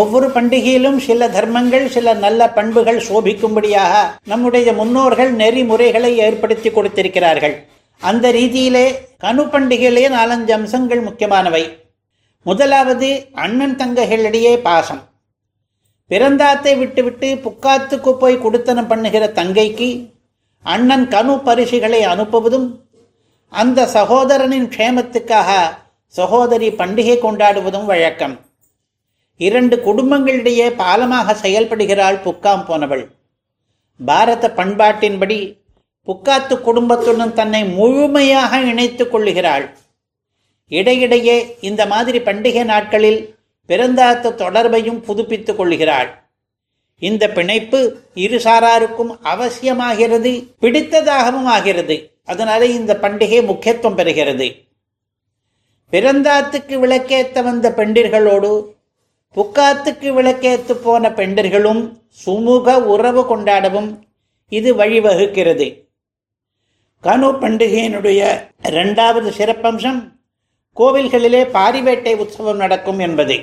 ஒவ்வொரு பண்டிகையிலும் சில தர்மங்கள் சில நல்ல பண்புகள் சோபிக்கும்படியாக நம்முடைய முன்னோர்கள் நெறிமுறைகளை ஏற்படுத்தி கொடுத்திருக்கிறார்கள். அந்த ரீதியிலே கனு பண்டிகையிலே நாலஞ்சு அம்சங்கள் முக்கியமானவை. முதலாவது அண்ணன் தங்கைகளிடையே பாசம். பிறந்தாத்தை விட்டுவிட்டு புக்காத்துக்கு போய் குடுத்தனம் பண்ணுகிற தங்கைக்கு அண்ணன் கனு பரிசுகளை அனுப்புவதும் அந்த சகோதரனின் க்ஷேமத்துக்காக சகோதரி பண்டிகை கொண்டாடுவதும் வழக்கம். இரண்டு குடும்பங்களிடையே பாலமாக செயல்படுகிறாள் புக்காம் போனவள். பாரத பண்பாட்டின்படி புக்காத்து குடும்பத்துடன் தன்னை முழுமையாக இணைத்துக் கொள்ளுகிறாள். இடையிடையே இந்த மாதிரி பண்டிகை நாட்களில் பிறந்தாத்த தொடர்பையும் புதுப்பித்துக் கொள்கிறாள் இந்த பிணைப்பு இருசாராருக்கும் அவசியமாகிறது பிடித்ததாகவும் ஆகிறது. அதனால இந்த பண்டிகை முக்கியத்துவம் பெறுகிறது. பிறந்தாத்துக்கு விளக்கேத்த வந்த பெண்டிர்களோடு புக்காத்துக்கு விளக்கேத்து போன பெண்டர்களும் சுமூக உறவு கொண்டாடவும் இது வழிவகுக்கிறது. கனு பண்டிகையினுடைய இரண்டாவது சிறப்பம்சம் கோவில்களிலே பாரிவேட்டை உற்சவம் நடக்கும் என்பது.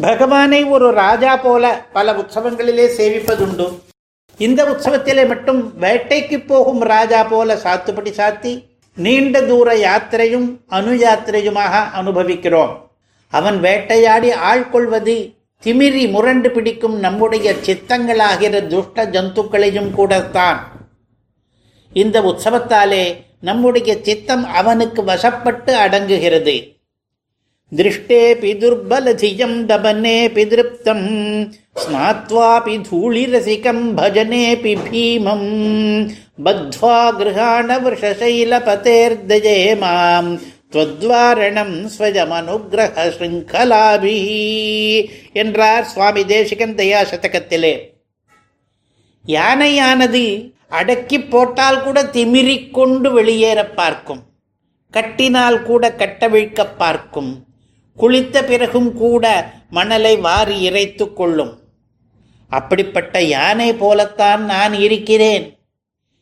பகவானை ஒரு ராஜா போல பல உற்சவங்களிலே சேவிப்பதுண்டு. இந்த உற்சவத்திலே மட்டும் வேட்டைக்கு போகும் ராஜா போல சாத்துப்படி சாத்தி நீண்ட தூர யாத்திரையும் அணு யாத்திரையுமாக அனுபவிக்கிறோம். அவன் வேட்டையாடி ஆள்கொள்வது திமிரி முரண்டு பிடிக்கும் நம்முடைய சித்தங்களாகிற துஷ்ட ஜந்துக்களையும் கூடத்தான். இந்த உற்சவத்தாலே நம்முடைய சித்தம் அவனுக்கு வசப்பட்டு அடங்குகிறது. திருஷ்டேபி துர்பலதியம் தபனேபி திருப்தம் ஸ்நாத்வாபி தூளிரசிகம் பஜனேபி பீமம் பத்வா கிருஹாண விஷசைலபதேர்தஜே மாம் துவத்வாரணம் ஸ்வஜமனுகிரக ஸ்ருங்கலாபி என்றார் சுவாமி தேசிகன் தயா சதகத்திலே. யானையானது அடக்கி போட்டால் கூட திமிரிக்கொண்டு வெளியேற பார்க்கும். கட்டினால் கூட கட்டவிழ்க்க பார்க்கும். குளித்த பிறகும் கூட மணலை வாரி இறைத்து கொள்ளும். அப்படிப்பட்ட யானை போலத்தான் நான் இருக்கிறேன்.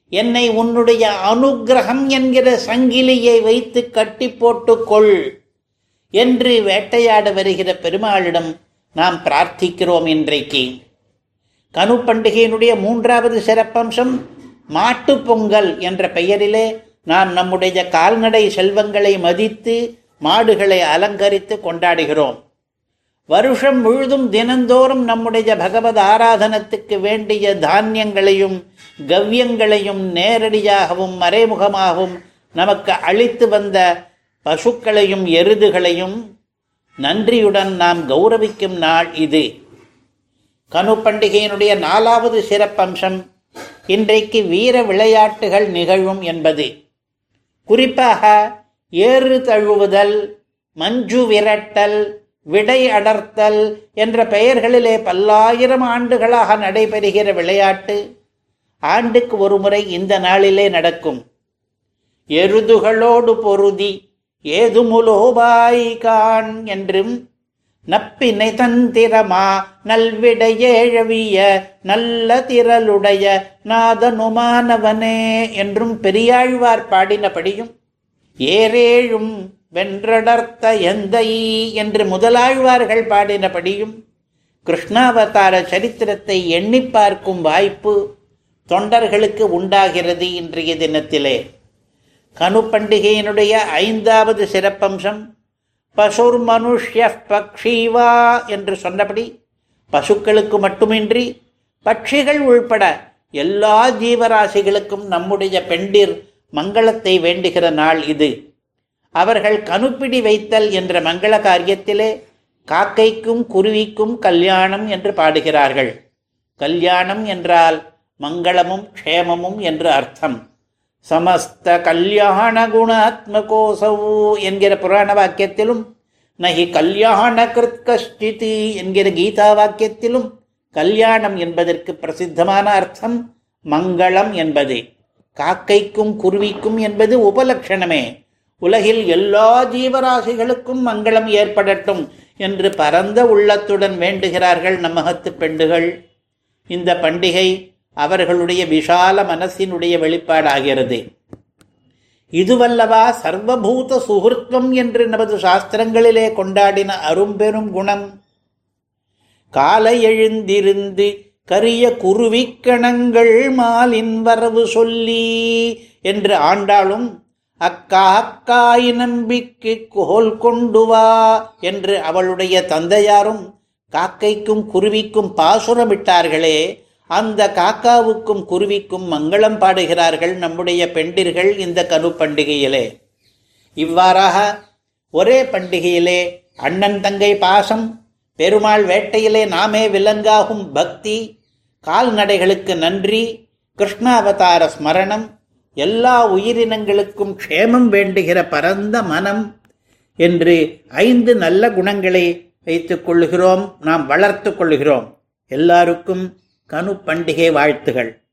என்னை உன்னுடைய அனுகிரகம் என்கிற சங்கிலியை வைத்து கட்டி போட்டுக்கொள் என்று வேட்டையாட வருகிற பெருமாளிடம் நாம் பிரார்த்திக்கிறோம் இன்றைக்கு. கனு பண்டிகையினுடைய மூன்றாவது சிறப்பம்சம் மாட்டு பொங்கல் என்ற பெயரிலே நாம் நம்முடைய கால்நடை செல்வங்களை மதித்து மாடுகளை அலங்கரித்து கொண்டாடுகிறோம். வருஷம் முழுதும் தினந்தோறும் நம்முடைய பகவத் ஆராதனத்துக்கு வேண்டிய தானியங்களையும் கவ்யங்களையும் நேரடியாகவும் மறைமுகமாகவும் நமக்கு அளித்து வந்த பசுக்களையும் எருதுகளையும் நன்றியுடன் நாம் கௌரவிக்கும் நாள் இது. கனு பண்டிகையினுடைய நாலாவது சிறப்பம்சம் இன்றைக்கு வீர விளையாட்டுகள் நிகழும் என்பது. குறிப்பாக ஏறு தழுவுதல் மஞ்சு விரட்டல் விடை அடர்த்தல் என்ற பெயர்களிலே பல்லாயிரம் ஆண்டுகளாக நடைபெறுகிற விளையாட்டு ஆண்டுக்கு ஒரு முறை இந்த நாளிலே நடக்கும். எருதுகளோடு பொருதி ஏதுமுலோபாய் கான் என்றும் நப்பினை தந்திரமா நல்விடையேழவிய நல்ல திரளுடைய நாதனுமானவனே என்றும் பெரியாழ்வார் பாடினபடியும் ஏரேழும் வென்றடர்த்த எந்தை என்று முதலாழ்வார்கள் பாடினபடியும் கிருஷ்ணாவதார சரித்திரத்தை எண்ணி பார்க்கும் வாய்ப்பு தொண்டர்களுக்கு உண்டாகிறது இன்றைய தினத்திலே. கனு பண்டிகையினுடைய ஐந்தாவது சிறப்பம்சம் பசுர் மனுஷ்ய பக்ஷீவா என்று சொன்னபடி பசுக்களுக்கு மட்டுமின்றி பட்சிகள் உள்பட எல்லா ஜீவராசிகளுக்கும் நம்முடைய பெண்டிர் மங்களத்தை வேண்டுகிற நாள் இது. அவர்கள் கணுப்பிடி வைத்தல் என்ற மங்கள காரியத்திலே காக்கைக்கும் குருவிக்கும் கல்யாணம் என்று பாடுகிறார்கள். கல்யாணம் என்றால் மங்களமும் க்ஷேமமும் என்று அர்த்தம். சமஸ்த கல்யாண குணாத்மகோசவு என்கிற புராண வாக்கியத்திலும் நகி கல்யாண கிருத்கஷ்டிதி என்கிற கீதா வாக்கியத்திலும் கல்யாணம் என்பதற்கு பிரசித்தமான அர்த்தம் மங்களம் என்பது. காக்கைக்கும் குருவிக்கும் என்பது உபலட்சணமே உலகில் எல்லா ஜீவராசிகளுக்கும் மங்களம் ஏற்படட்டும் என்று பரந்த உள்ளத்துடன் வேண்டுகிறார்கள் நம்மகத்து பெண்டுகள். இந்த பண்டிகை அவர்களுடைய விஷால மனசினுடைய வெளிப்பாடாகிறது. இதுவல்லவா சர்வபூத சுகிருத்வம் என்று நமது சாஸ்திரங்களிலே கொண்டாடின அரும்பெரும் குணம். காலை எழுந்திருந்து கரிய குருவிக்கணங்கள் மாலின் வரவு சொல்லி என்று ஆண்டாலும் அக்கா அக்காய் நம்பிக்கு கோல் கொண்டு வா என்று அவளுடைய தந்தையாரும் காக்கைக்கும் குருவிக்கும் பாசுரமிட்டார்களே அந்த காக்காவுக்கும் குருவிக்கும் மங்களம் பாடுகிறார்கள் நம்முடைய பெண்டிர்கள் இந்த கனு பண்டிகையிலே. இவ்வாறாக ஒரே பண்டிகையிலே அண்ணன் தங்கை பாசம் பெருமாள் வேட்டையிலே நாமே விலங்காகும் பக்தி கால்நடைகளுக்கு நன்றி கிருஷ்ணாவதார ஸ்மரணம் எல்லா உயிரினங்களுக்கும் க்ஷேமம் வேண்டுகிற பரந்த மனம் என்று ஐந்து நல்ல குணங்களை வைத்துக் கொள்கிறோம் நாம் வளர்த்து கொள்கிறோம் எல்லாருக்கும் கனு பண்டிகை வாழ்த்துகள்.